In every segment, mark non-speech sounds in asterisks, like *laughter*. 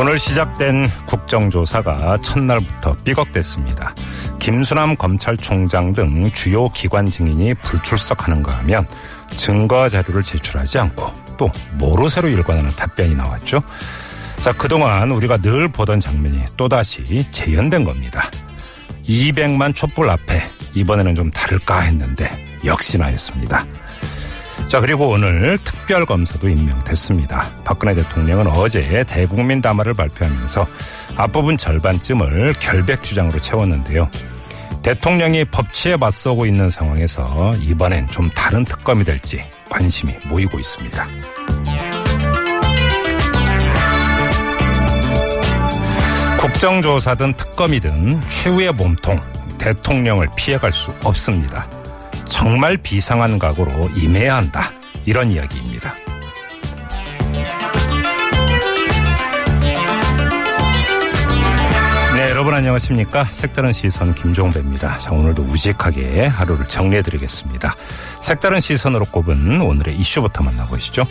오늘 시작된 국정조사가 첫날부터 삐걱댔습니다. 김수남 검찰총장 등 주요 기관 증인이 불출석하는가 하면 증거 자료를 제출하지 않고 또 모르쇠로 일관하는 답변이 나왔죠. 자, 그동안 우리가 늘 보던 장면이 또다시 재현된 겁니다. 200만 촛불 앞에 이번에는 좀 다를까 했는데 역시나였습니다. 자, 그리고 오늘 특별검사도 임명됐습니다. 박근혜 대통령은 어제 대국민 담화를 발표하면서 앞부분 절반쯤을 결백 주장으로 채웠는데요. 대통령이 법치에 맞서고 있는 상황에서 이번엔 좀 다른 특검이 될지 관심이 모이고 있습니다. 국정조사든 특검이든 최후의 몸통 대통령을 피해갈 수 없습니다. 정말 비상한 각오로 임해야 한다. 이런 이야기입니다. 네, 여러분 안녕하십니까? 색다른 시선 김종배입니다. 자, 오늘도 우직하게 하루를 정리해드리겠습니다. 색다른 시선으로 꼽은 오늘의 이슈부터 만나보시죠.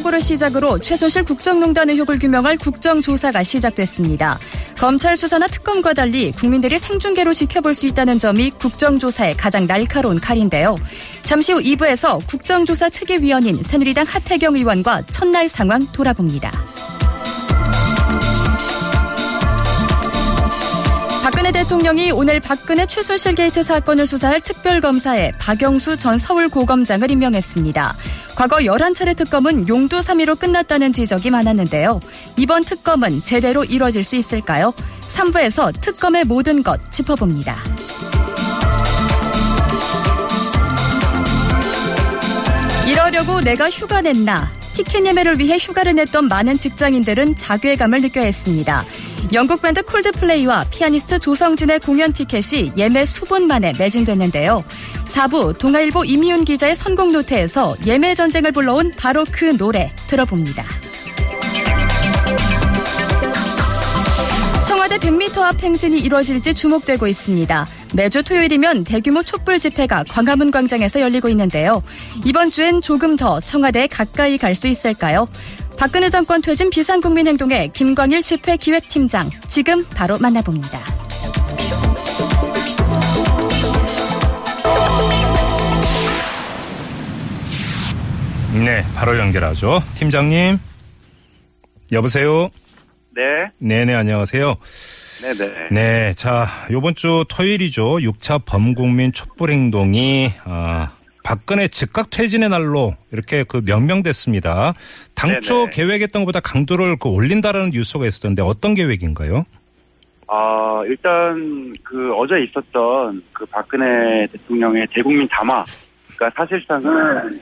보고를 시작으로 최순실 국정농단 의혹을 규명할 국정조사가 시작됐습니다. 검찰 수사나 특검과 달리 국민들이 생중계로 지켜볼 수 있다는 점이 국정조사의 가장 날카로운 칼인데요. 잠시 후 2부에서 국정조사 특위위원인 새누리당 하태경 의원과 첫날 상황 돌아봅니다. 대통령이 오늘 박근혜 최순실 게이트 사건을 수사할 특별검사에 박영수 전 서울고검장을 임명했습니다. 과거 11차례 특검은 용두사미로 끝났다는 지적이 많았는데요. 이번 특검은 제대로 이뤄질 수 있을까요? 3부에서 특검의 모든 것 짚어봅니다. 이러려고 내가 휴가 냈나? 티켓 예매를 위해 휴가를 냈던 많은 직장인들은 자괴감을 느껴야 했습니다. 영국 밴드 콜드플레이와 피아니스트 조성진의 공연 티켓이 예매 수분 만에 매진됐는데요. 4부 동아일보 이미훈 기자의 선곡 노트에서 예매 전쟁을 불러온 바로 그 노래 들어봅니다. 청와대 100m 앞 행진이 이루어질지 주목되고 있습니다. 매주 토요일이면 대규모 촛불 집회가 광화문 광장에서 열리고 있는데요. 이번 주엔 조금 더 청와대에 가까이 갈 수 있을까요? 박근혜 정권 퇴진 비상국민행동의 김광일 집회 기획팀장 지금 바로 만나봅니다. 네, 바로 연결하죠. 팀장님. 여보세요? 네, 네네, 안녕하세요. 네네. 네, 자, 요번 주 토요일이죠. 6차 범국민 촛불행동이, 아, 박근혜 즉각 퇴진의 날로 이렇게 그 명명됐습니다. 당초 네네. 계획했던 것보다 강도를 그 올린다라는 뉴스가 있었던데 어떤 계획인가요? 아, 일단 그 어제 있었던 그 박근혜 대통령의 대국민 담화. 그러니까 사실상은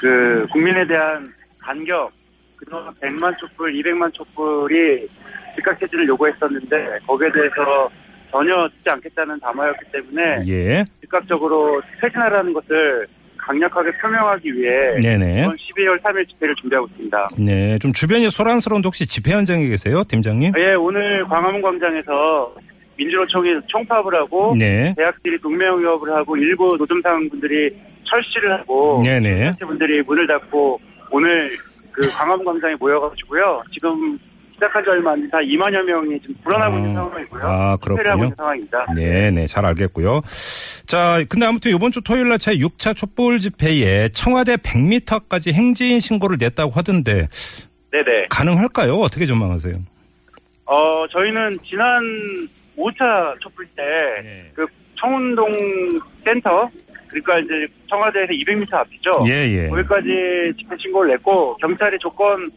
그 국민에 대한 간격, 그동안 100만 촛불, 200만 촛불이 즉각 퇴진을 요구했었는데 거기에 대해서 전혀 듣지 않겠다는 담화였기 때문에 예. 즉각적으로 퇴진하라는 것을 강력하게 표명하기 위해 네네. 이번 12월 3일 집회를 준비하고 있습니다. 네, 좀 주변이 소란스러운데 혹시 집회 현장에 계세요, 팀장님? 예, 오늘 광화문 광장에서 민주노총이 총파업을 하고 네. 대학들이 동맹협을 하고 일부 노점상 분들이 철시를 하고 네네. 분들이 문을 닫고 오늘 그 광화문 광장에 모여가지고요. 지금 시작한 지 얼마 안된다 2만여 명이 지금 불안하고 있는 아, 상황이고요. 아, 그렇군요. 있는 상황입니다. 네, 네, 잘 알겠고요. 자, 근데 아무튼 이번 주 토요일 날 제 6차 촛불 집회에 청와대 100m까지 행진 신고를 냈다고 하던데 네네. 가능할까요? 어떻게 전망하세요? 어, 저희는 지난 5차 촛불 때 네. 그 청운동 센터 그러니까 이제 청와대에서 200m 앞이죠. 예, 예. 거기까지 집회 신고를 냈고 경찰이 조건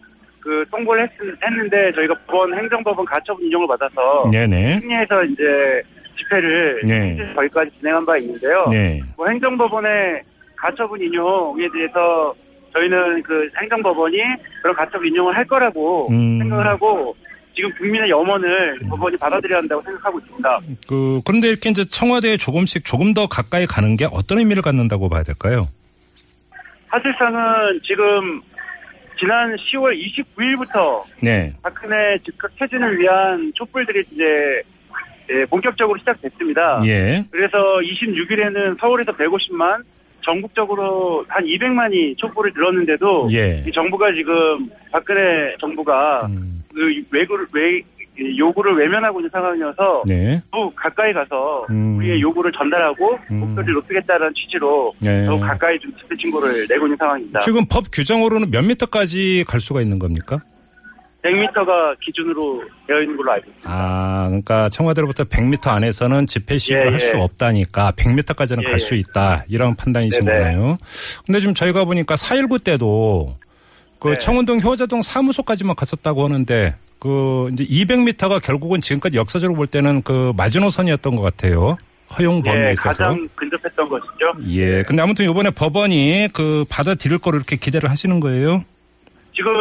그 통보를 했, 는데 저희가 법원 행정법원 가처분 인정을 받아서 네네. 승리해서 이제 집회를 네. 저희까지 진행한 바 있는데요. 네. 뭐 행정법원의 가처분 인용에 대해서 저희는 그 행정법원이 그런 가처분 인용을 할 거라고 음. 생각을 하고 지금 국민의 염원을 법원이 받아들여야 한다고 생각하고 있습니다. 그 그런데 이렇게 이제 청와대에 조금씩 조금 더 가까이 가는 게 어떤 의미를 갖는다고 봐야 될까요? 사실상은 지금 지난 10월 29일부터 네. 박근혜 즉각 퇴진을 위한 촛불들이 이제 예, 본격적으로 시작됐습니다. 예. 그래서 26일에는 서울에서 150만, 전국적으로 한 200만이 촛불을 들었는데도 예. 이 정부가 지금 박근혜 정부가 음, 그 외구를 외 요구를 외면하고 있는 상황이어서 네. 더욱 가까이 가서 음. 우리의 요구를 전달하고 음. 목소리를 높이겠다는 취지로 네. 더욱 가까이 좀 집회 신고를 내고 있는 상황입니다. 지금 법 규정으로는 몇 미터까지 갈 수가 있는 겁니까? 100m가 기준으로 되어 있는 걸로 알고 있습니다. 아, 그러니까 청와대로부터 100m 안에서는 집회 시위를 예, 할수 예. 없다니까 100m까지는 예, 갈수 예. 있다. 이런 판단이신 네네. 거네요. 근데 지금 저희가 보니까 4.19 때도 그 네. 청운동 효자동 사무소까지만 갔었다고 하는데 그 이제 200m가 결국은 지금까지 역사적으로 볼 때는 그 마지노선이었던 것 같아요. 허용 범위에 예, 있어서. 가장 근접했던 것이죠. 예. 근데 아무튼 이번에 법원이 그 받아들일 거로 이렇게 기대를 하시는 거예요? 지금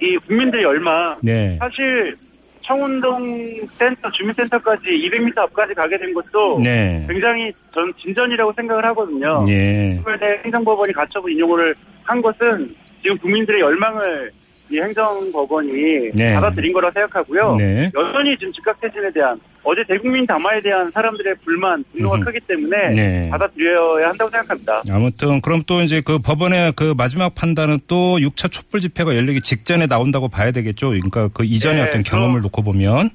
이 국민들의 열망 네. 사실 청운동 센터 주민센터까지 200m 앞까지 가게 된 것도 네. 굉장히 전 진전이라고 생각을 하거든요. 예. 서울대 행정법원이 가처분 인용을 한 것은 지금 국민들의 열망을 이 행정법원이 네. 받아들인 거라 생각하고요. 네. 여전히 지금 즉각 퇴진에 대한 어제 대국민 담화에 대한 사람들의 불만, 분노가. 크기 때문에 네. 받아들여야 한다고 생각합니다. 아무튼 그럼 또 이제 그 법원의 그 마지막 판단은 또 6차 촛불 집회가 열리기 직전에 나온다고 봐야 되겠죠. 그러니까 그 이전의 네, 어떤 경험을 놓고 보면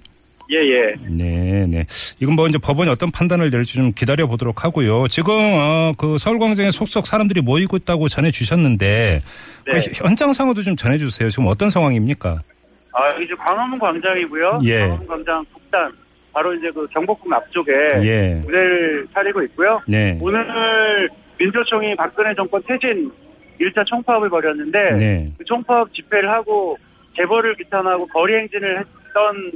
예, 예. 네, 네. 이건 뭐 이제 법원이 어떤 판단을 내릴지 좀 기다려 보도록 하고요. 지금 어, 그 서울광장에 속속 사람들이 모이고 있다고 전해 주셨는데 그 네. 현장 상황도 좀 전해 주세요. 지금 어떤 상황입니까? 아, 이제 광화문 광장이고요. 예. 광화문 광장 북단, 바로 이제 그 경복궁 앞쪽에 예. 무대를 차리고 있고요. 네. 오늘 민주노총이 박근혜 정권 퇴진 1차 총파업을 벌였는데 네. 그 총파업 집회를 하고 재벌을 비탄하고 거리 행진을 했던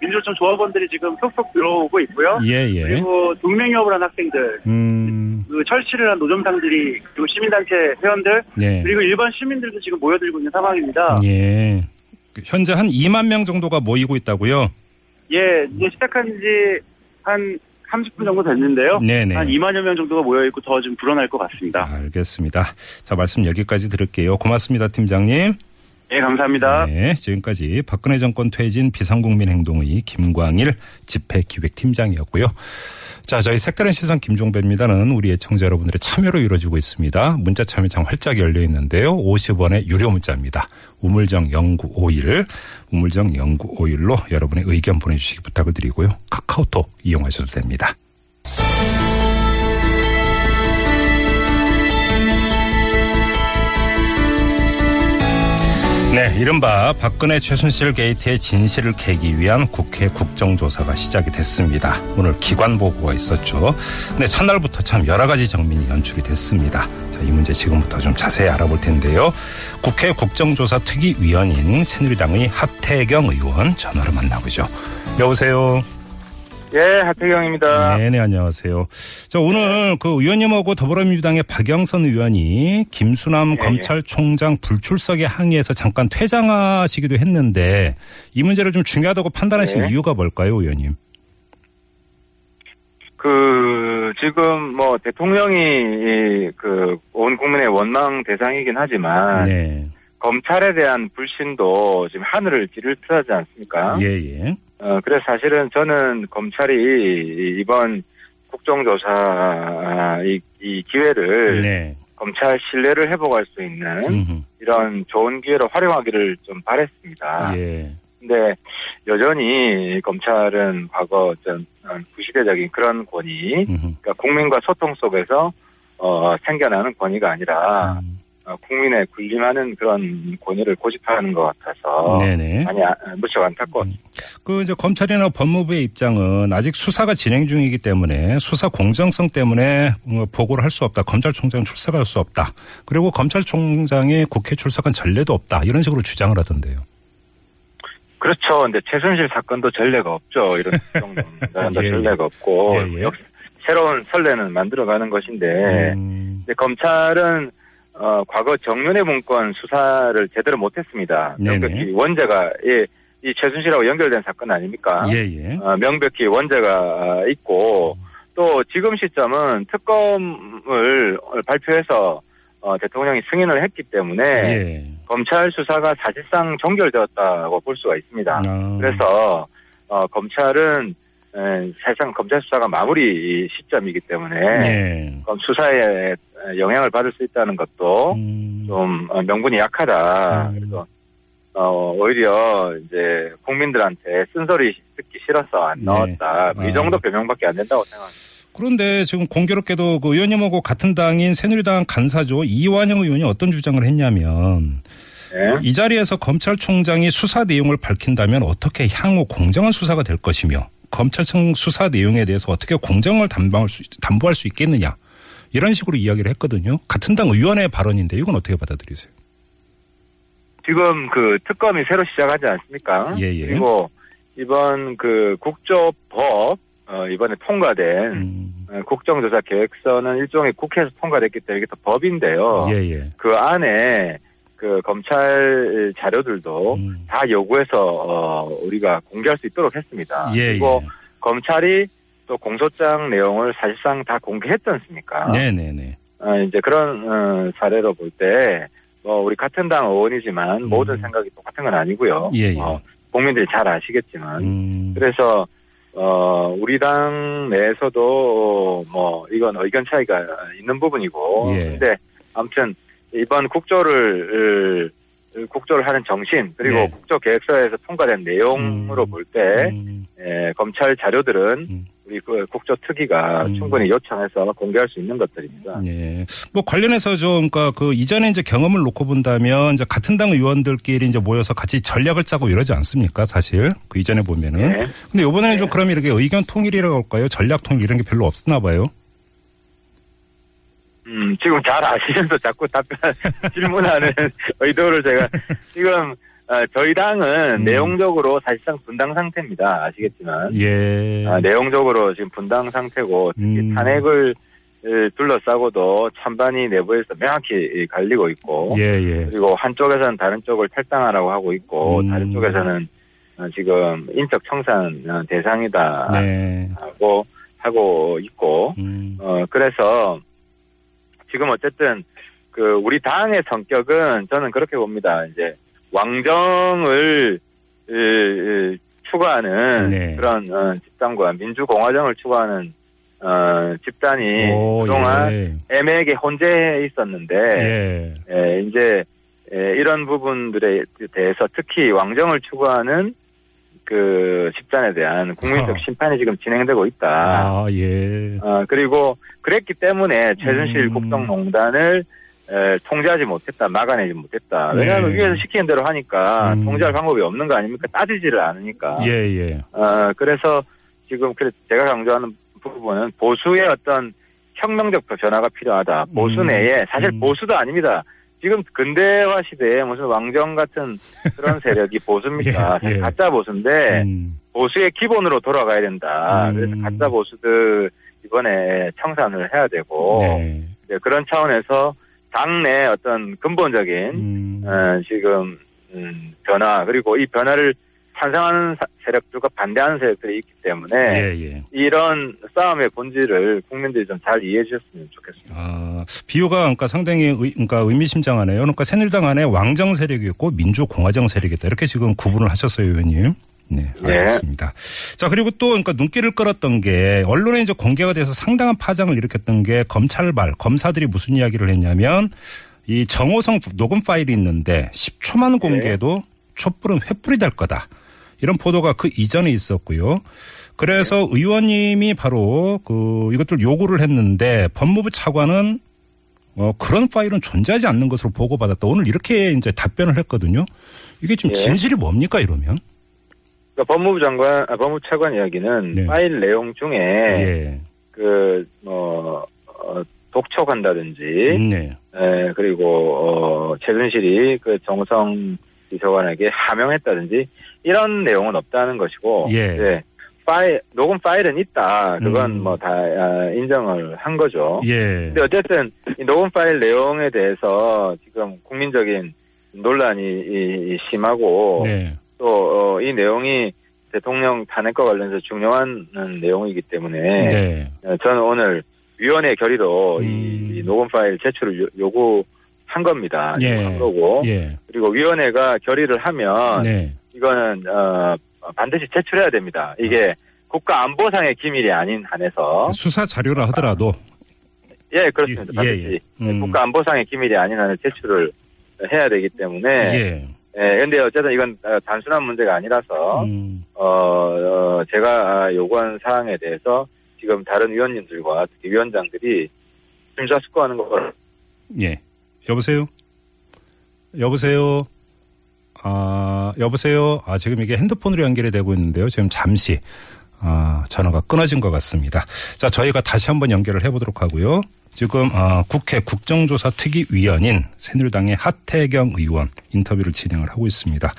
민주노총 조합원들이 지금 속속 들어오고 있고요. 예, 예. 그리고 동맹협을 한 학생들, 음. 그 철치를 한 노점상들이 그리고 시민단체 회원들 네. 그리고 일반 시민들도 지금 모여들고 있는 상황입니다. 예. 그 현재 한 2만 명 정도가 모이고 있다고요? 예, 이제 시작한 지 한 30분 정도 됐는데요. 네네. 한 2만여 명 정도가 모여 있고 더 좀 불어날 것 같습니다. 알겠습니다. 자, 말씀 여기까지 들을게요. 고맙습니다, 팀장님. 예, 감사합니다. 네, 지금까지 박근혜 정권 퇴진 비상국민행동의 김광일 집회기획팀장이었고요. 자, 저희 색다른 시선 김종배입니다는 우리 애청자 여러분들의 참여로 이루어지고 있습니다. 문자 참여창 활짝 열려 있는데요. 50원의 유료 문자입니다. 우물정 0951, 우물정 0951로 여러분의 의견 보내주시기 부탁을 드리고요. 카카오톡 이용하셔도 됩니다. 네, 이른바 박근혜 최순실 게이트의 진실을 캐기 위한 국회 국정조사가 시작이 됐습니다. 오늘 기관 보고가 있었죠. 근데 첫날부터 참 여러 가지 정민이 연출이 됐습니다. 자, 이 문제 지금부터 좀 자세히 알아볼 텐데요. 국회 국정조사 특위위원인 새누리당의 하태경 의원 전화로 만나보죠. 여보세요. 예, 하태경입니다. 네네, 안녕하세요. 자, 오늘 그 의원님하고 더불어민주당의 박영선 의원이 김수남 예, 검찰총장 불출석에 항의해서 잠깐 퇴장하시기도 했는데 이 문제를 좀 중요하다고 판단하신 네. 이유가 뭘까요, 의원님? 그 지금 뭐 대통령이 그 온 국민의 원망 대상이긴 하지만 네. 검찰에 대한 불신도 지금 하늘을 찌를 듯하지 않습니까? 예, 예. 어 그래서 사실은 저는 검찰이 이번 국정조사 이, 이 기회를 네. 검찰 신뢰를 회복할 수 있는 음흠. 이런 좋은 기회로 활용하기를 좀 바랬습니다. 예. 근데 여전히 검찰은 과거 좀 어, 구시대적인 그런 권위, 음흠. 그러니까 국민과 소통 속에서 어, 생겨나는 권위가 아니라 음. 어, 국민의 군림하는 그런 권위를 고집하는 것 같아서 네네. 많이 아- 무척 안타까웠습니다. 그 이제 검찰이나 법무부의 입장은 아직 수사가 진행 중이기 때문에 수사 공정성 때문에 뭐 보고를 할 수 없다. 검찰총장 출석할 수 없다. 그리고 검찰총장의 국회 출석한 전례도 없다. 이런 식으로 주장을 하던데요. 그렇죠. 근데 최순실 사건도 전례가 없죠. 이런 *laughs* 정도는 예, 예. 전례가 없고 예, 예. 역- 새로운 선례는 만들어가는 것인데 음, 검찰은 어, 과거 정윤회 문건 수사를 제대로 못했습니다. 명백히 원죄가 예, 이 최순실하고 연결된 사건 아닙니까? 예, 예. 어, 명백히 원죄가 있고 또 지금 시점은 특검을 발표해서 어, 대통령이 승인을 했기 때문에 예. 검찰 수사가 사실상 종결되었다고 볼 수가 있습니다. 아, 그래서 어, 검찰은 에, 사실상 검찰 수사가 마무리 시점이기 때문에 예. 수사에 영향을 받을 수 있다는 것도 음, 좀 어, 명분이 약하다. 음. 그래서 어, 오히려 이제 국민들한테 쓴소리 듣기 싫어서 안 네. 나왔다. 뭐이 아. 정도 변명밖에 안 된다고 생각합니다. 그런데 지금 공교롭게도 그 의원님하고 같은 당인 새누리당 간사죠 이완영 의원이 어떤 주장을 했냐면 네. 이 자리에서 검찰총장이 수사 내용을 밝힌다면 어떻게 향후 공정한 수사가 될 것이며 검찰청 수사 내용에 대해서 어떻게 공정을 담보할 수, 담보할 수 있겠느냐 이런 식으로 이야기를 했거든요. 같은 당 의원의 발언인데 이건 어떻게 받아들이세요? 지금 그 특검이 새로 시작하지 않습니까? 예, 예. 그리고 이번 그 국조법 어, 이번에 통과된 음, 어, 국정조사 계획서는 일종의 국회에서 통과됐기 때문에 이게 또 법인데요. 예, 예. 그 안에 그 검찰 자료들도 음, 다 요구해서 어, 우리가 공개할 수 있도록 했습니다. 예, 그리고 예. 검찰이 또 공소장 내용을 사실상 다 공개했지 않습니까? 네, 네, 네. 어, 이제 그런 어, 사례로 볼 때, 뭐 우리 같은 당 의원이지만 음. 모든 생각이 똑같은 건 아니고요. 예, 예. 어, 국민들이 잘 아시겠지만, 음, 그래서 어, 우리 당 내에서도 뭐 이건 의견 차이가 있는 부분이고, 예. 근데 아무튼 이번 국조를 국조를 하는 정신 그리고 네. 국조 계획서에서 통과된 내용으로 음. 볼때 음, 예, 검찰 자료들은 음. 우리 그 국조 특위가 음. 충분히 요청해서 공개할 수 있는 것들입니다. 예. 뭐 관련해서 좀, 그러니까 그 이전에 이제 경험을 놓고 본다면 이제 같은 당 의원들끼리 이제 모여서 같이 전략을 짜고 이러지 않습니까? 사실. 그 이전에 보면은. 네. 근데 이번에는 좀 그럼 이렇게 의견 통일이라고 할까요? 전략 통일 이런 게 별로 없었나 봐요. 음, 지금 잘 아시면서 자꾸 답변, *laughs* 질문하는 의도를 제가, 지금, 어, 저희 당은 음. 내용적으로 사실상 분당 상태입니다. 아시겠지만. 예. 아, 내용적으로 지금 분당 상태고, 특히 음. 탄핵을 에, 둘러싸고도 찬반이 내부에서 명확히 갈리고 있고, 예, 예. 그리고 한쪽에서는 다른 쪽을 탈당하라고 하고 있고, 음. 다른 쪽에서는 어, 지금 인적 청산 어, 대상이다 네. 하고 하고 있고, 음. 어, 그래서 지금 어쨌든 그 우리 당의 성격은 저는 그렇게 봅니다. 이제 왕정을 으, 으, 추구하는 네. 그런 어, 집단과 민주공화정을 추구하는 어, 집단이 오, 그동안 예. 애매하게 혼재해 있었는데 예. 에, 이제 에, 이런 부분들에 대해서 특히 왕정을 추구하는 그 집단에 대한 국민적 아. 심판이 지금 진행되고 있다. 아, 예. 어, 그리고 그랬기 때문에 최순실 음. 국정농단을 에, 통제하지 못했다, 막아내지 못했다. 왜냐하면 네. 위에서 시키는 대로 하니까 음. 통제할 방법이 없는 거 아닙니까? 따지지를 않으니까. 예, 예. 어, 그래서 지금 제가 강조하는 부분은 보수의 어떤 혁명적 변화가 필요하다. 보수 음. 내에 사실 음. 보수도 아닙니다. 지금 근대화 시대에 무슨 왕정 같은 그런 세력이 *laughs* 보수입니까? 예, 예. 가짜 보수인데 음. 보수의 기본으로 돌아가야 된다. 음. 그래서 가짜 보수들 이번에 청산을 해야 되고 네. 그런 차원에서 당내 어떤 근본적인 음. 어, 지금 음, 변화 그리고 이 변화를 찬성하는 사- 세력들과 반대하는 세력들이 있기 때문에 예, 예. 이런 싸움의 본질을 국민들이 좀 잘 이해해 주셨으면 좋겠습니다. 아, 비유가 그러니까 상당히 의, 그러니까 의미심장하네요. 그러니까 새누리당 안에 왕정 세력이 있고 민주공화정 세력이 있다. 이렇게 지금 구분을 하셨어요, 의원님. 네, 네. 알겠습니다. 자, 그리고 또 그러니까 눈길을 끌었던 게 언론에 이제 공개가 돼서 상당한 파장을 일으켰던 게 검찰발 검사들이 무슨 이야기를 했냐면 이 정호성 녹음 파일이 있는데 10초만 공개해도 촛불은 횃불이 될 거다. 이런 보도가 그 이전에 있었고요. 그래서 의원님이 바로 그 이것들 요구를 했는데 법무부 차관은 어 그런 파일은 존재하지 않는 것으로 보고받았다. 오늘 이렇게 이제 답변을 했거든요. 이게 지금 예. 진실이 뭡니까 이러면? 그러니까 법무부 장관, 아, 법무부 차관 이야기는 네. 파일 내용 중에 예. 그뭐 어, 독촉한다든지 네. 에, 그리고 어, 최순실이 그 정성 비서관에게 하명했다든지 이런 내용은 없다는 것이고 예. 네, 파일 녹음 파일은 있다. 그건 음. 뭐다 인정을 한 거죠. 예. 근데 어쨌든 이 녹음 파일 내용에 대해서 지금 국민적인 논란이 이 심하고 네. 또이 내용이 대통령 탄핵과 관련해서 중요한 음, 내용이기 때문에 네. 어, 저는 오늘 위원회 결의로 음. 이, 이 녹음 파일 제출을 요- 요구한 겁니다. 예. 요구한 거고 예. 그리고 위원회가 결의를 하면 네. 이거는 어, 반드시 제출해야 됩니다. 이게 국가 안보상의 기밀이 아닌 한에서 수사 자료라 하더라도 예 그렇습니다. 예, 반드시 예. 음. 국가 안보상의 기밀이 아닌 한에 제출을 해야 되기 때문에 예. 예, 근데 어쨌든 이건 어, 단순한 문제가 아니라서 음. 어, 어, 제가 요구한 사항에 대해서 지금 다른 위원님들과 특히 위원장들이 심사숙고하는 걸 예. 여보세요? 여보세요? 아, 여보세요? 아, 지금 이게 핸드폰으로 연결이 되고 있는데요. 지금 잠시, 아, 전화가 끊어진 것 같습니다. 자, 저희가 다시 한번 연결을 해보도록 하고요. 지금, 아, 국회 국정조사 특위위원인 새누리당의 하태경 의원 인터뷰를 진행을 하고 있습니다.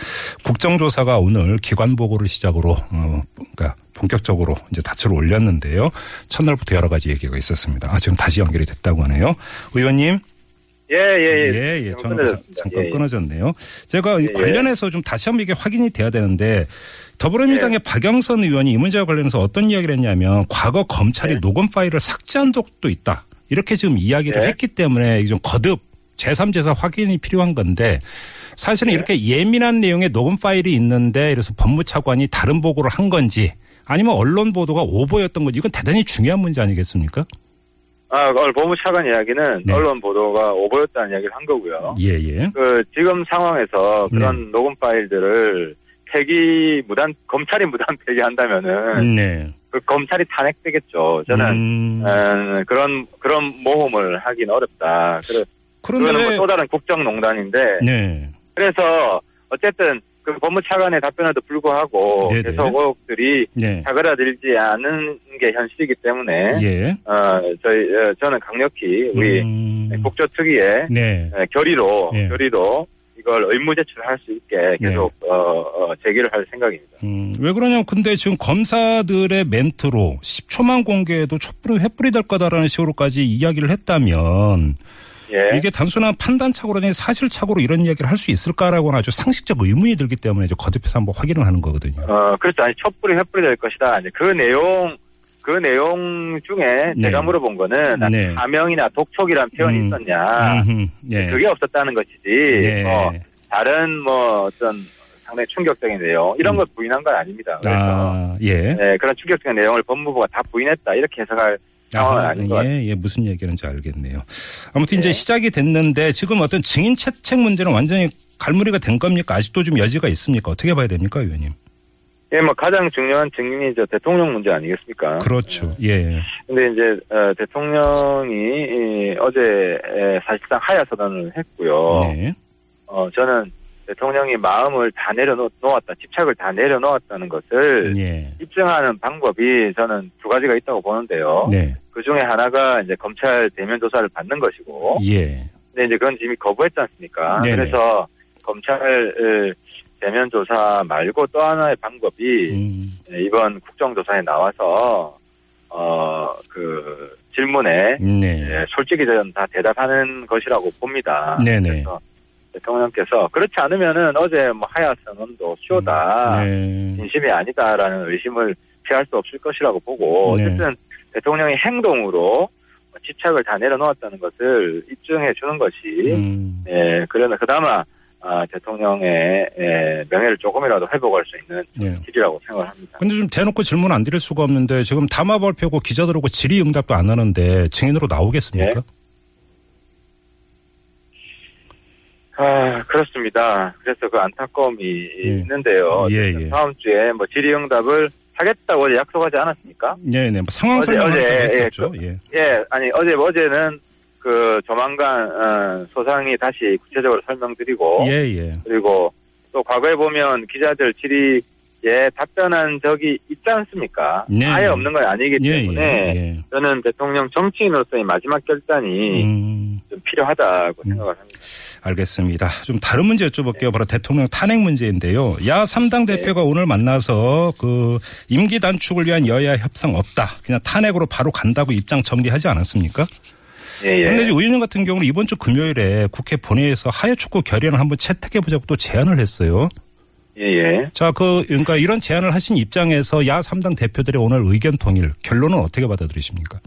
국정조사가 오늘 기관 보고를 시작으로, 어, 그러니까 본격적으로 이제 다초를 올렸는데요. 첫날부터 여러 가지 얘기가 있었습니다. 아, 지금 다시 연결이 됐다고 하네요. 의원님. 예, 예, 예. 예, 예. 잠깐 전화가 잠- 끊어졌습니다. 잠깐 예, 예. 끊어졌네요. 제가 이 예, 예. 관련해서 좀 다시 한번 이게 확인이 돼야 되는데 더불어민주당의 예. 박영선 의원이 이 문제와 관련해서 어떤 이야기를 했냐면 과거 검찰이 예. 녹음 파일을 삭제한 적도 있다. 이렇게 지금 이야기를 예. 했기 때문에 좀 거듭 제3제사 확인이 필요한 건데 사실은 예. 이렇게 예민한 내용의 녹음 파일이 있는데 그래서 법무차관이 다른 보고를 한 건지 아니면 언론 보도가 오보였던 건지 이건 대단히 중요한 문제 아니겠습니까? 아, 법무차관 이야기는 네. 언론 보도가 오보였다는 이야기를 한 거고요. 예, 예. 그 지금 상황에서 그런 네. 녹음 파일들을 폐기 무단 검찰이 무단 *laughs* 폐기한다면은 네. 그 검찰이 탄핵되겠죠. 저는 음. 음, 그런 그런 모험을 하긴 어렵다. 그래, 그런데 그거는 왜 뭐또 다른 국정농단인데 네. 그래서 어쨌든 그 법무차관의 답변에도 불구하고 네네. 계속 의혹들이 네. 사그라들지 않은 게 현실이기 때문에 예. 어, 저희 어, 저는 강력히 우리 음. 국조 특위의 네. 에, 결의로 예. 결의로 이걸 의무 제출할 수 있게 계속 어, 어, 제기를 할 생각입니다. 음, 왜 그러냐면 근데 지금 검사들의 멘트로 10초만 공개해도 촛불이 횃불이 될 거다라는 식으로까지 이야기를 했다면 예. 이게 단순한 판단착오로 아니라 사실착오로 이런 이야기를 할 수 있을까라고는 아주 상식적 의문이 들기 때문에 이제 거듭해서 한번 확인을 하는 거거든요. 어, 그렇죠. 아니, 촛불이 횃불이 될 것이다. 이제 그 내용, 그 내용 중에 네. 제가 물어본 거는 네. 사명이나 독촉이란 표현이 음. 있었냐. 예. 그게 없었다는 것이지. 네. 뭐, 다른 뭐 어떤 상당히 충격적인 내용, 이런 음. 걸 부인한 건 아닙니다. 그래서, 아, 예. 네, 그런 충격적인 내용을 법무부가 다 부인했다. 이렇게 해석할 상황은 아하, 아닌 것 같아요. 예, 예, 무슨 얘기하는지 알겠네요. 아무튼 이제 네. 시작이 됐는데 지금 어떤 증인 채택 문제는 완전히 갈무리가 된 겁니까? 아직도 좀 여지가 있습니까? 어떻게 봐야 됩니까, 의원님? 예, 뭐 가장 중요한 증인이 저 대통령 문제 아니겠습니까? 그렇죠. 예. 근데 이제 어, 대통령이 이, 어제 에, 사실상 하야 선언을 했고요. 네. 어, 저는 대통령이 마음을 다 내려놓았다, 집착을 다 내려놓았다는 것을 예. 입증하는 방법이 저는 두 가지가 있다고 보는데요. 네. 그 중에 하나가 이제 검찰 대면 조사를 받는 것이고, 예. 근데 이제 그건 이미 거부했지 않습니까? 네네. 그래서 검찰 대면 조사 말고 또 하나의 방법이 음. 이번 국정조사에 나와서 어 그 질문에 네. 예, 솔직히 저는 다 대답하는 것이라고 봅니다. 네네. 그래서 대통령께서 그렇지 않으면은 어제 뭐 하야 선언도 쇼다, 네. 진심이 아니다라는 의심을 피할 수 없을 것이라고 보고 네. 어쨌든 대통령의 행동으로 집착을 다 내려놓았다는 것을 입증해 주는 것이 음. 예 그러나 그나마 아, 대통령의 예, 명예를 조금이라도 회복할 수 있는 예. 길이라고 생각을 합니다. 근데 좀 대놓고 질문 안 드릴 수가 없는데 지금 담화 발표고 기자들하고 질의 응답도 안 하는데 증인으로 나오겠습니까? 아, 그렇습니다. 그래서 그 안타까움이 예. 있는데요. 예, 예. 다음 주에 뭐 질의응답을 하겠다고 어제 약속하지 않았습니까? 네 네. 뭐 상황 설명을 예, 했었죠. 예. 예, 아니, 어제, 어제는 그 조만간, 어, 소상히 다시 구체적으로 설명드리고, 예, 예. 그리고 또 과거에 보면 기자들 질의에 답변한 적이 있지 않습니까? 네. 아예 없는 건 아니기 예, 때문에 예. 예. 저는 대통령 정치인으로서의 마지막 결단이 음. 좀 필요하다고 음. 생각을 합니다. 알겠습니다. 좀 다른 문제 여쭤볼게요. 바로 대통령 탄핵 문제인데요. 야 3당 네. 대표가 오늘 만나서 그 임기 단축을 위한 여야 협상 없다. 그냥 탄핵으로 바로 간다고 입장 정리하지 않았습니까? 예, 예. 그런데 이제 의원님 같은 경우는 이번 주 금요일에 국회 본회의에서 하여 축구 결의안을 한번 채택해 보자고 또 제안을 했어요. 예, 예. 자, 그 그러니까 이런 제안을 하신 입장에서 야 3당 대표들의 오늘 의견 통일 결론은 어떻게 받아들이십니까?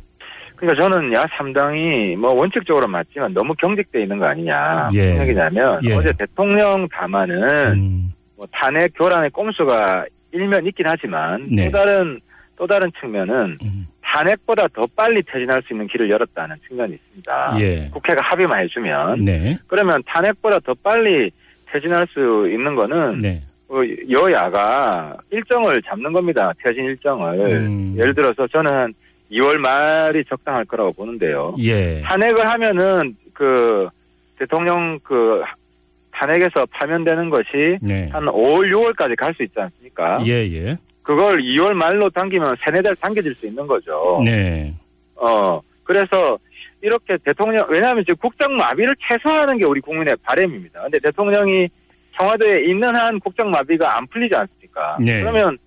그러니까 저는 야 3당이 뭐 원칙적으로 맞지만 너무 경직돼 있는 거 아니냐. 예. 무슨 얘기냐면 예. 어제 대통령 담화는 음, 뭐 탄핵 교란의 꼼수가 일면 있긴 하지만 네. 또 다른 또 다른 측면은 음, 탄핵보다 더 빨리 퇴진할 수 있는 길을 열었다는 측면이 있습니다. 예. 국회가 합의만 해주면 네. 그러면 탄핵보다 더 빨리 퇴진할 수 있는 거는 네. 어, 여야가 일정을 잡는 겁니다. 퇴진 일정을. 음. 예를 들어서 저는 한 2월 말이 적당할 거라고 보는데요. 예. 탄핵을 하면은 그 대통령 그 탄핵에서 파면되는 것이 네. 한 5월, 6월까지 갈 수 있지 않습니까? 예, 예. 그걸 2월 말로 당기면 세네 달 당겨질 수 있는 거죠. 네. 어, 그래서 이렇게 대통령, 왜냐하면 지금 국정 마비를 최소화하는 게 우리 국민의 바램입니다. 근데 대통령이 청와대에 있는 한 국정 마비가 안 풀리지 않습니까? 네. 그러면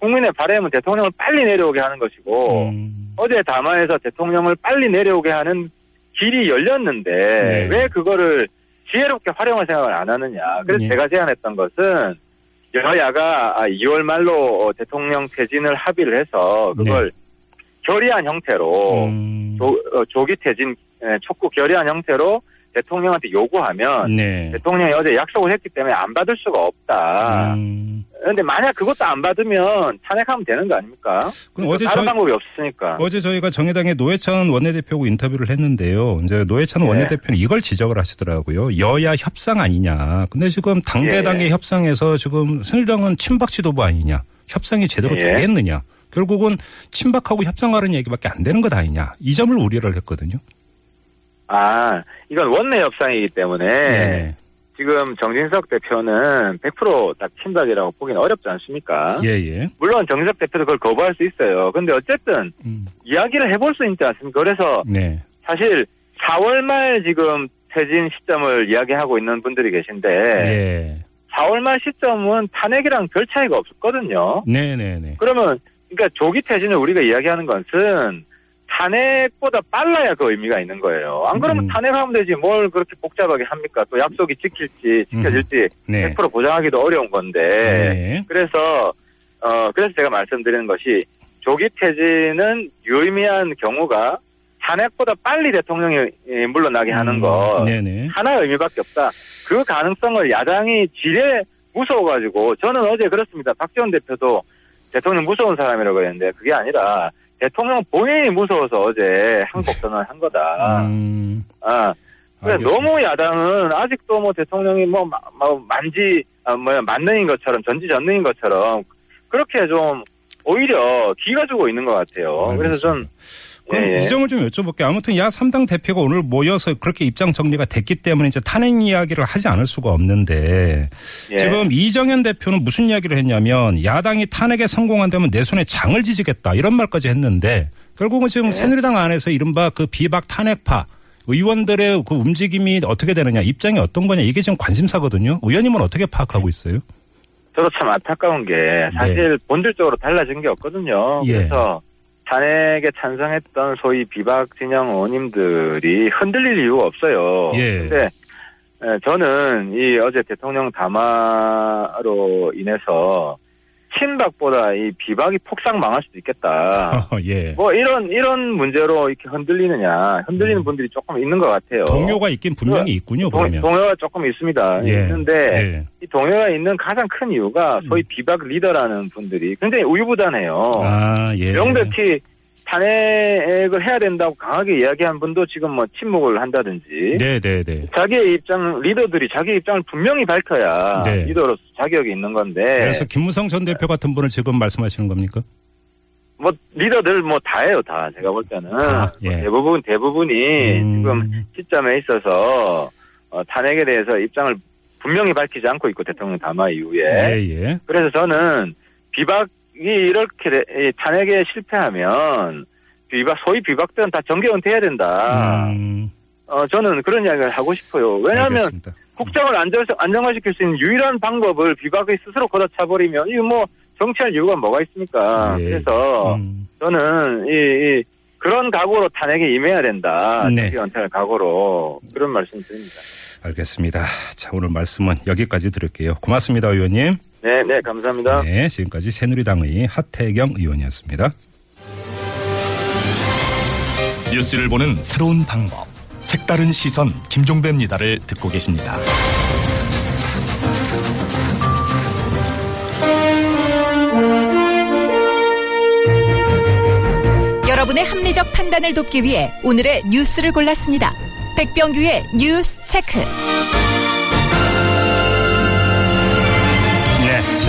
국민의 바램은 대통령을 빨리 내려오게 하는 것이고, 음, 어제 담화에서 대통령을 빨리 내려오게 하는 길이 열렸는데, 네. 왜 그거를 지혜롭게 활용할 생각을 안 하느냐. 그래서 네. 제가 제안했던 것은, 여야가 2월 말로 대통령 퇴진을 합의를 해서, 그걸 결의안 형태로, 네. 음, 조, 어, 조기 퇴진 에, 촉구 결의안 형태로 대통령한테 요구하면 네. 대통령이 어제 약속을 했기 때문에 안 받을 수가 없다. 음, 그런데 만약 그것도 안 받으면 탄핵하면 되는 거 아닙니까? 그럼 어제 다른 저희- 방법이 없으니까. 어제 저희가 정의당의 노회찬 원내대표하고 인터뷰를 했는데요. 이제 노회찬 네. 원내대표는 이걸 지적을 하시더라고요. 여야 협상 아니냐. 근데 지금 당대당의 예. 협상에서 지금 새누리당은 친박 지도부 아니냐. 협상이 제대로 예. 되겠느냐. 결국은 친박하고 협상하는 얘기밖에 안 되는 것 아니냐. 이 점을 우려를 했거든요. 아, 이건 원내 협상이기 때문에 네네. 지금 정진석 대표는 100%딱 친박이라고 보기는 어렵지 않습니까? 예, 예. 물론 정진석 대표도 그걸 거부할 수 있어요. 근데 어쨌든 음, 이야기를 해볼 수 있지 않습니까? 그래서 네. 사실 4월 말 지금 퇴진 시점을 이야기하고 있는 분들이 계신데 예. 4월 말 시점은 탄핵이랑 별 차이가 없었거든요. 네네네. 그러면 그러니까 조기 퇴진을 우리가 이야기하는 것은 탄핵보다 빨라야 그 의미가 있는 거예요. 안 그러면 음. 탄핵하면 되지 뭘 그렇게 복잡하게 합니까? 또 약속이 지킬지 지켜질지 네. 100% 보장하기도 어려운 건데 네. 그래서 어 그래서 제가 말씀드리는 것이 조기 퇴진은 유의미한 경우가 탄핵보다 빨리 대통령이 예, 물러나게 하는 음, 것 네네. 하나의 의미밖에 없다. 그 가능성을 야당이 지레 무서워가지고 저는 어제 그렇습니다. 박지원 대표도 대통령 무서운 사람이라고 했는데 그게 아니라 대통령 본인이 무서워서 어제 한국 선언을 한 거다. 음, 아, 그래 알겠습니다. 너무 야당은 아직도 뭐 대통령이 뭐, 마- 뭐 만지 아, 뭐야 만능인 것처럼 전지전능인 것처럼 그렇게 좀 오히려 기가 주고 있는 것 같아요. 그래서 전 그럼 예, 예. 이 점을 좀 여쭤볼게요. 아무튼 야 3당 대표가 오늘 모여서 그렇게 입장 정리가 됐기 때문에 이제 탄핵 이야기를 하지 않을 수가 없는데 예. 지금 이정현 대표는 무슨 이야기를 했냐면 야당이 탄핵에 성공한다면 내 손에 장을 지지겠다 이런 말까지 했는데 결국은 지금 네. 새누리당 안에서 이른바 그 비박 탄핵파 의원들의 그 움직임이 어떻게 되느냐 입장이 어떤 거냐 이게 지금 관심사거든요. 의원님은 어떻게 파악하고 있어요? 저도 참 안타까운 게 사실 본질적으로 달라진 게 없거든요. 예. 그래서 탄핵에 찬성했던 소위 비박 진영 의원님들이 흔들릴 이유가 없어요. 예. 근데 에, 저는 이 어제 대통령 담화로 인해서 친박보다 이 비박이 폭삭 망할 수도 있겠다. *laughs* 예. 뭐 이런 이런 문제로 이렇게 흔들리느냐 흔들리는 분들이 조금 있는 것 같아요. 음. 동요가 있긴 분명히 있군요. 동, 그러면. 동요가 조금 있습니다. 예. 있는데 예. 이 동요가 있는 가장 큰 이유가 소위 음. 비박 리더라는 분들이 굉장히 우유부단해요. 아 예. 명백히 탄핵을 해야 된다고 강하게 이야기한 분도 지금 뭐 침묵을 한다든지 네네네. 자기의 입장 리더들이 자기 입장을 분명히 밝혀야 네. 리더로서 자격이 있는 건데 그래서 김무성 전 대표 같은 분을 지금 말씀하시는 겁니까? 뭐 리더들 뭐 다예요 다 제가 볼 때는 다, 예. 뭐 대부분 대부분이 음. 지금 시점에 있어서 어, 탄핵에 대해서 입장을 분명히 밝히지 않고 있고 대통령 담화 이후에 예, 예. 그래서 저는 비박 이 이렇게 탄핵에 실패하면 비박 소위 비박들은 다 정계 은퇴해야 된다. 음, 어, 저는 그런 이야기를 하고 싶어요. 왜냐하면 알겠습니다. 국정을 안정, 안정화시킬 수 있는 유일한 방법을 비박이 스스로 걷어차버리면 이거 뭐 정치할 이유가 뭐가 있습니까? 예. 그래서 음, 저는 이, 이 그런 각오로 탄핵에 임해야 된다. 네. 연탈 각오로 그런 말씀 드립니다. 알겠습니다. 자, 오늘 말씀은 여기까지 드릴게요. 고맙습니다, 의원님. 네, 네, 감사합니다. 네, 지금까지 새누리당의 하태경 의원이었습니다. 뉴스를 보는 새로운 방법. 색다른 시선 김종배입니다를 듣고 계십니다. 여러분의 합리적 판단을 돕기 위해 오늘의 뉴스를 골랐습니다. 백병규의 뉴스 체크.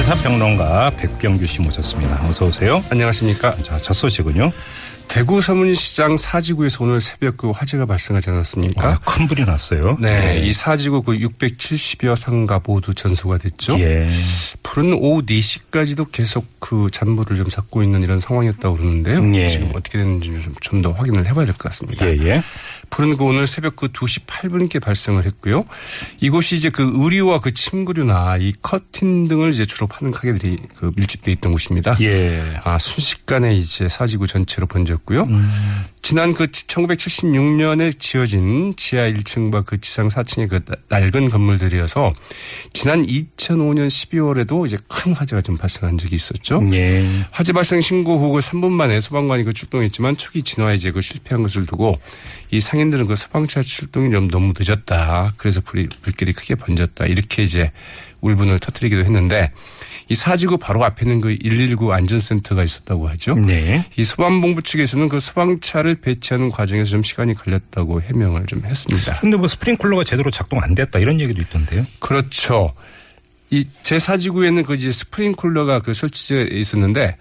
시사평론가 백병규 씨 모셨습니다. 어서 오세요. 안녕하십니까. 자, 첫 소식은요. 대구 서문시장 사지구에서 오늘 새벽 그 화재가 발생하지 않았습니까? 아, 큰 불이 났어요. 네, 이 사지구 그 670여 상가 모두 전소가 됐죠. 예. 불은 오후 4시까지도 계속 그 잔불을 좀 잡고 있는 이런 상황이었다고 그러는데요. 예. 지금 어떻게 됐는지 좀 더 확인을 해봐야 될 것 같습니다. 예, 예. 불은 그 오늘 새벽 그 2시 8분께 발생을 했고요. 이곳이 이제 그 의류와 그 침구류나 이 커튼 등을 이제 주로 파는 가게들이 그 밀집돼 있던 곳입니다. 예. 아, 순식간에 이제 사지구 전체로 번 졌고요. 음. 지난 그 1976년에 지어진 지하 1층과 그 지상 4층의 그 낡은 건물들이어서 지난 2005년 12월에도 이제 큰 화재가 좀 발생한 적이 있었죠. 예. 화재 발생 신고 후 그 3분 만에 소방관이 그 출동했지만 초기 진화에 이제 그 실패한 것을 두고 이 상인들은 그 소방차 출동이 좀 너무 늦었다. 그래서 불이, 불길이 크게 번졌다. 이렇게 이제 울분을 터뜨리기도 했는데 이 사지구 바로 앞에는 그 119 안전센터가 있었다고 하죠. 네. 이 소방본부 측에서는 그 소방차를 배치하는 과정에서 좀 시간이 걸렸다고 해명을 좀 했습니다. 근데 뭐 스프링클러가 제대로 작동 안 됐다 이런 얘기도 있던데요. 그렇죠. 이 제4지구에는 그 이제 스프링쿨러가 그 설치되어 있었는데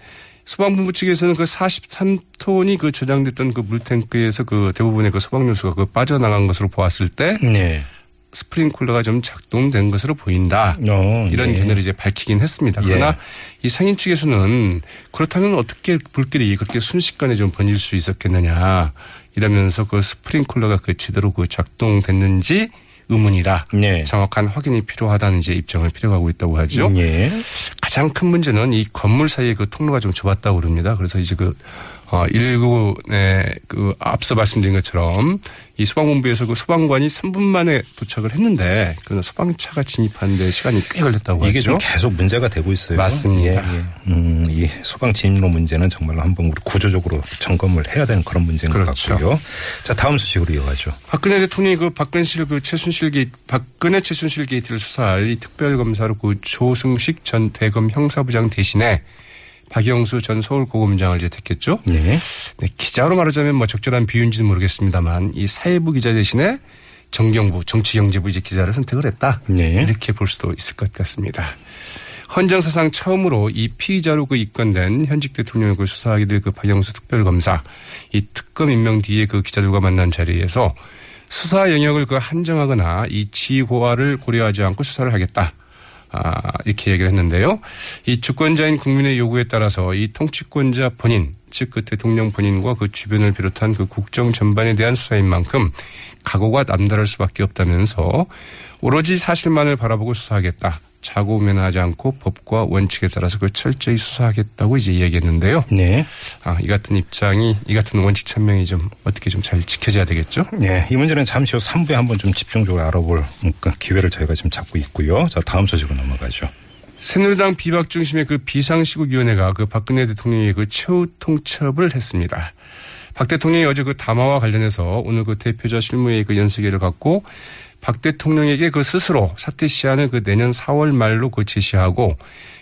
소방본부 측에서는 그 43톤이 그 저장됐던 그 물탱크에서 그 대부분의 그 소방요소가 그 빠져나간 것으로 보았을 때 네. 스프링쿨러가 좀 작동된 것으로 보인다. 어, 이런 예. 견해를 이제 밝히긴 했습니다. 그러나 예. 이 상인 측에서는 그렇다면 어떻게 불길이 그렇게 순식간에 좀 번질 수 있었겠느냐 이러면서 그 스프링쿨러가 그 제대로 그 작동됐는지 의문이라 네. 정확한 확인이 필요하다는 이제 입장을 필요하고 있다고 하죠. 예. 가장 큰 문제는 이 건물 사이에 그 통로가 좀 좁았다고 그럽니다. 그래서 이제 그, 어, 119에 그 앞서 말씀드린 것처럼 이 소방본부에서 그 소방관이 3분 만에 도착을 했는데 그 소방차가 진입하는데 시간이 꽤 걸렸다고 이게 하죠. 좀 계속 문제가 되고 있어요. 맞습니다. 예, 예. 음, 이 소방 진입로 문제는 정말로 한번 우리 구조적으로 점검을 해야 되는 그런 문제인 것 그렇죠. 같고요. 자, 다음 소식으로 이어가죠. 박근혜 대통령이 그 박근실 그 최순실 게이트, 박근혜 최순실 게이트를 수사할 이 특별검사로 그 조승식 전 대검 형사부장 대신에 박영수 전 서울 고검장을 이제 택했죠. 네. 네, 기자로 말하자면 뭐 적절한 비유인지는 모르겠습니다만 이 사회부 기자 대신에 정경부 정치경제부 이제 기자를 선택을 했다. 네. 이렇게 볼 수도 있을 것 같습니다. 헌정 사상 처음으로 이 피의자로 그 입건된 현직 대통령을 그 수사하게 될 그 박영수 특별검사 이 특검 임명 뒤에 그 기자들과 만난 자리에서 수사 영역을 그 한정하거나 이 지고화를 고려하지 않고 수사를 하겠다. 아, 이렇게 얘기를 했는데요. 이 주권자인 국민의 요구에 따라서 이 통치권자 본인, 즉 그 대통령 본인과 그 주변을 비롯한 그 국정 전반에 대한 수사인 만큼 각오가 남다를 수밖에 없다면서 오로지 사실만을 바라보고 수사하겠다. 자고 면하지 않고 법과 원칙에 따라서 그 철저히 수사하겠다고 이제 얘기했는데요. 네. 아, 이 같은 입장이, 이 같은 원칙 천명이 좀 어떻게 좀 잘 지켜져야 되겠죠? 네. 이 문제는 잠시 후 3부에 한번 좀 집중적으로 알아볼 그 기회를 저희가 지금 잡고 있고요. 자, 다음 소식으로 넘어가죠. 새누리당 비박 중심의 그 비상시국위원회가 그 박근혜 대통령의 그 최후 통첩을 했습니다. 박 대통령이 어제 그 담화와 관련해서 오늘 그 대표자 실무회의 그 연수회를 갖고 박 대통령에게 그 스스로 사퇴 시한을 그 내년 4월 말로 그 제시하고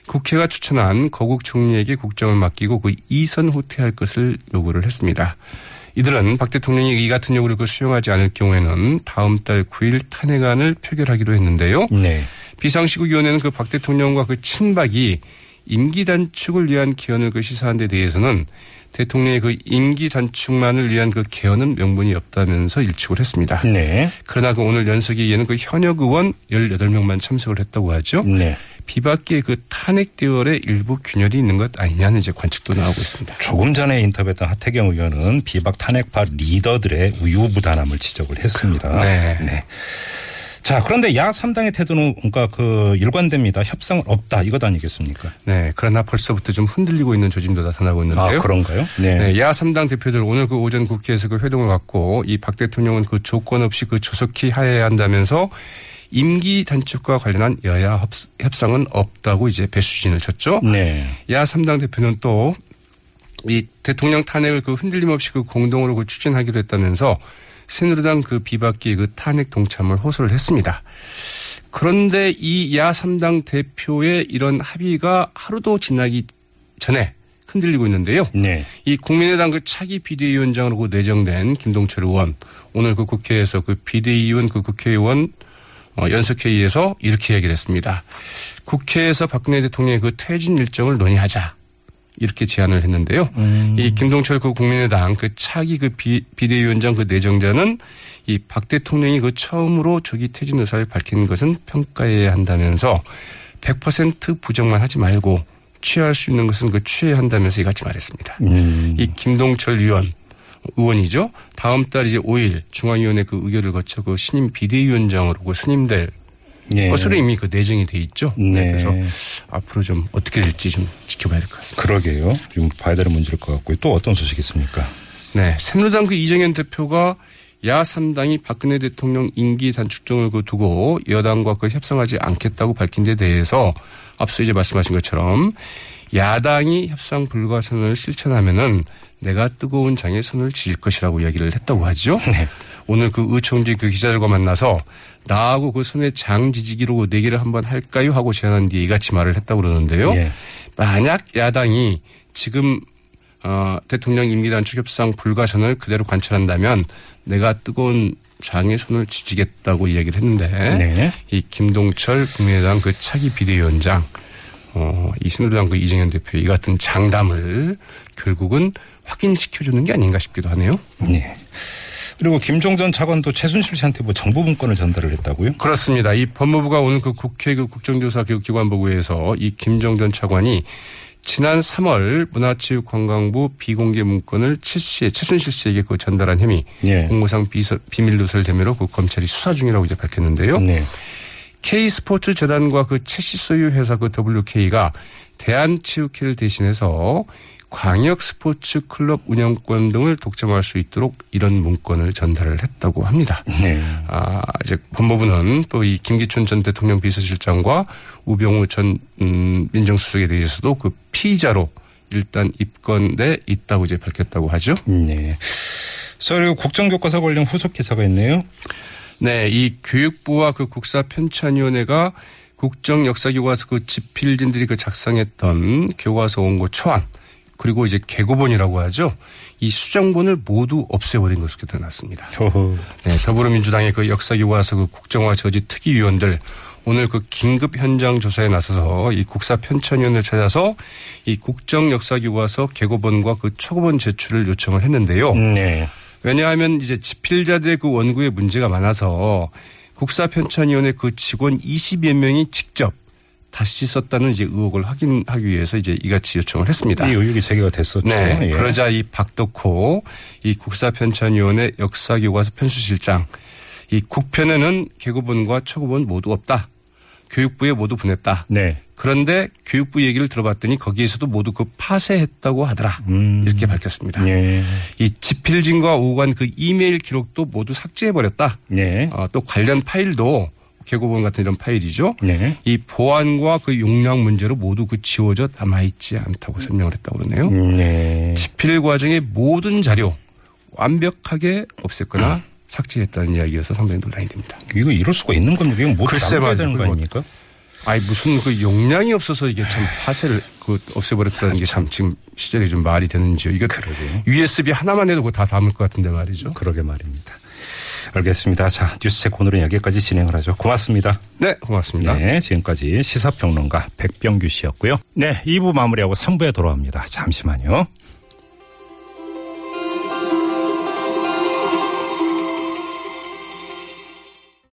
국회가 추천한 거국 총리에게 국정을 맡기고 그 이선 후퇴할 것을 요구를 했습니다. 이들은 박 대통령이 이 같은 요구를 그 수용하지 않을 경우에는 다음 달 9일 탄핵안을 표결하기로 했는데요. 네. 비상시국위원회는 그 박 대통령과 그 친박이 임기 단축을 위한 개헌을 그 시사한 데 대해서는 대통령의 그 임기 단축만을 위한 그 개헌은 명분이 없다면서 일축을 했습니다. 네. 그러나 그 오늘 연석회의에는 그 현역 의원 18명만 참석을 했다고 하죠. 네. 비박계의 그 탄핵 대열에 일부 균열이 있는 것 아니냐는 이제 관측도 나오고 있습니다. 조금 전에 인터뷰했던 하태경 의원은 비박 탄핵파 리더들의 우유부단함을 지적을 했습니다. 네. 자, 그런데 야 3당의 태도는 뭔가 그 일관됩니다. 협상은 없다. 이것 아니겠습니까? 네. 그러나 벌써부터 좀 흔들리고 있는 조짐도 나타나고 있는데요. 아, 그런가요? 네. 네, 야 3당 대표들 오늘 그 오전 국회에서 그 회동을 갖고 이 박 대통령은 그 조건 없이 그 조속히 하해야 한다면서 임기 단축과 관련한 여야 협상은 없다고 이제 배수진을 쳤죠. 네. 야 3당 대표는 또 이 대통령 탄핵을 그 흔들림 없이 그 공동으로 그 추진하기로 했다면서 새누리당 그 비박계 그 탄핵 동참을 호소를 했습니다. 그런데 이야 3당 대표의 이런 합의가 하루도 지나기 전에 흔들리고 있는데요. 네. 이 국민의당 그 차기 비대위원장으로 그 내정된 김동철 의원 오늘 그 국회에서 그 비대위원 그 국회의원 어, 연석회의에서 이렇게 얘기를 했습니다. 국회에서 박근혜 대통령의 그 퇴진 일정을 논의하자. 이렇게 제안을 했는데요. 음. 이 김동철 그 국민의당 그 차기 그 비, 비대위원장 그 내정자는 이 박 대통령이 그 처음으로 조기 퇴진 의사를 밝힌 것은 평가해야 한다면서 100% 부정만 하지 말고 취할 수 있는 것은 그 취해야 한다면서 이같이 말했습니다. 음. 이 김동철 의원 의원이죠. 다음 달 이제 5일 중앙위원회 그 의결을 거쳐 그 신임 비대위원장으로 그 스님될 네. 것으로 이미 그 내정이 돼 있죠. 네. 그래서 앞으로 좀 어떻게 될지 좀 지켜봐야 될 것 같습니다. 그러게요. 좀 봐야 되는 문제일 것 같고요. 또 어떤 소식이 있습니까? 네. 새누리당 그 이정현 대표가 야 3당이 박근혜 대통령 임기 단축정을 그 두고 여당과 그 협상하지 않겠다고 밝힌 데 대해서 앞서 이제 말씀하신 것처럼 야당이 협상 불가 선을 실천하면은 내가 뜨거운 장에 손을 쥘 것이라고 이야기를 했다고 하죠. 네. 오늘 그 의총지 그 기자들과 만나서 나하고 그 손에 장 지지기로 내기를 한번 할까요 하고 제안한 뒤에 이같이 말을 했다고 그러는데요. 예. 만약 야당이 지금 어, 대통령 임기 단축 협상 불가선을 그대로 관철한다면 내가 뜨거운 장에 손을 지지겠다고 이야기를 했는데 네. 이 김동철 국민의당 그 차기 비대위원장 어, 이 새누리당 그 이정현 대표 이 같은 장담을 결국은 확인시켜주는 게 아닌가 싶기도 하네요. 네. 그리고 김종 전 차관도 최순실 씨한테 뭐 정보 문건을 전달을 했다고요? 그렇습니다. 이 법무부가 오늘 그 국회 그 국정조사 기관 보고에서 이 김정전 차관이 지난 3월 문화체육관광부 비공개 문건을 최 씨의 최순실 씨에게 그 전달한 혐의 예. 공무상 비서, 비밀 누설 혐의로 그 검찰이 수사 중이라고 이제 밝혔는데요. 네. K 스포츠 재단과 그 최 씨 소유 회사 그 WK가 대한체육회를 대신해서 광역 스포츠 클럽 운영권 등을 독점할 수 있도록 이런 문건을 전달을 했다고 합니다. 네. 아, 이제 법무부는 또 이 김기춘 전 대통령 비서실장과 우병우 전 음, 민정수석에 대해서도 그 피의자로 일단 입건돼 있다고 이제 밝혔다고 하죠. 네. 자, 그리고 국정교과서 관련 후속 기사가 있네요. 네, 이 교육부와 그 국사 편찬위원회가 국정 역사 교과서 그 집필진들이 그 작성했던 교과서 원고 초안 그리고 이제 개고본이라고 하죠. 이 수정본을 모두 없애버린 것으로 드러났습니다. 네, 더불어민주당의 그 역사교과서 그 국정화 저지 특위위원들 오늘 그 긴급 현장 조사에 나서서 이 국사 편찬위원을 찾아서 이 국정 역사교과서 개고본과 그 초고본 제출을 요청을 했는데요. 네. 왜냐하면 이제 집필자들의 그 원고에 문제가 많아서 국사편찬위원회 그 직원 20여 명이 직접 다시 썼다는 이제 의혹을 확인하기 위해서 이제 이같이 요청을 했습니다. 이 의혹이 제기가 됐었죠. 네. 예. 그러자 이 박덕호 이 국사편찬위원회 역사교과서 편수실장 이 국편에는 개고본과 초고본 모두 없다. 교육부에 모두 보냈다. 네. 그런데 교육부 얘기를 들어봤더니 거기에서도 모두 그 파쇄했다고 하더라. 음. 이렇게 밝혔습니다. 예. 이 집필진과 오간 그 이메일 기록도 모두 삭제해버렸다. 네. 어, 또 관련 파일도 개고본 같은 이런 파일이죠. 네. 이 보안과 그 용량 문제로 모두 그 지워져 남아있지 않다고 설명을 했다고 그러네요. 네. 집필 과정의 모든 자료 완벽하게 없앴거나 삭제했다는 이야기여서 상당히 논란이 됩니다. 이거 이럴 수가 있는 겁니까? 이건 모두 글쎄 남겨야. 되는 거. 아닙니까? 아니 무슨 그 용량이 없어서 이게 참 파쇄를 그 없애버렸다는 게 참 지금 시절이 좀 말이 되는지요. 이거 그러게요. USB 하나만 해도 다 담을 것 같은데 말이죠. 그러게 말입니다. 알겠습니다. 자, 뉴스책 오늘은 여기까지 진행을 하죠. 고맙습니다. 네, 고맙습니다. 네, 지금까지 시사평론가 백병규 씨였고요. 네, 2부 마무리하고 3부에 돌아옵니다. 잠시만요.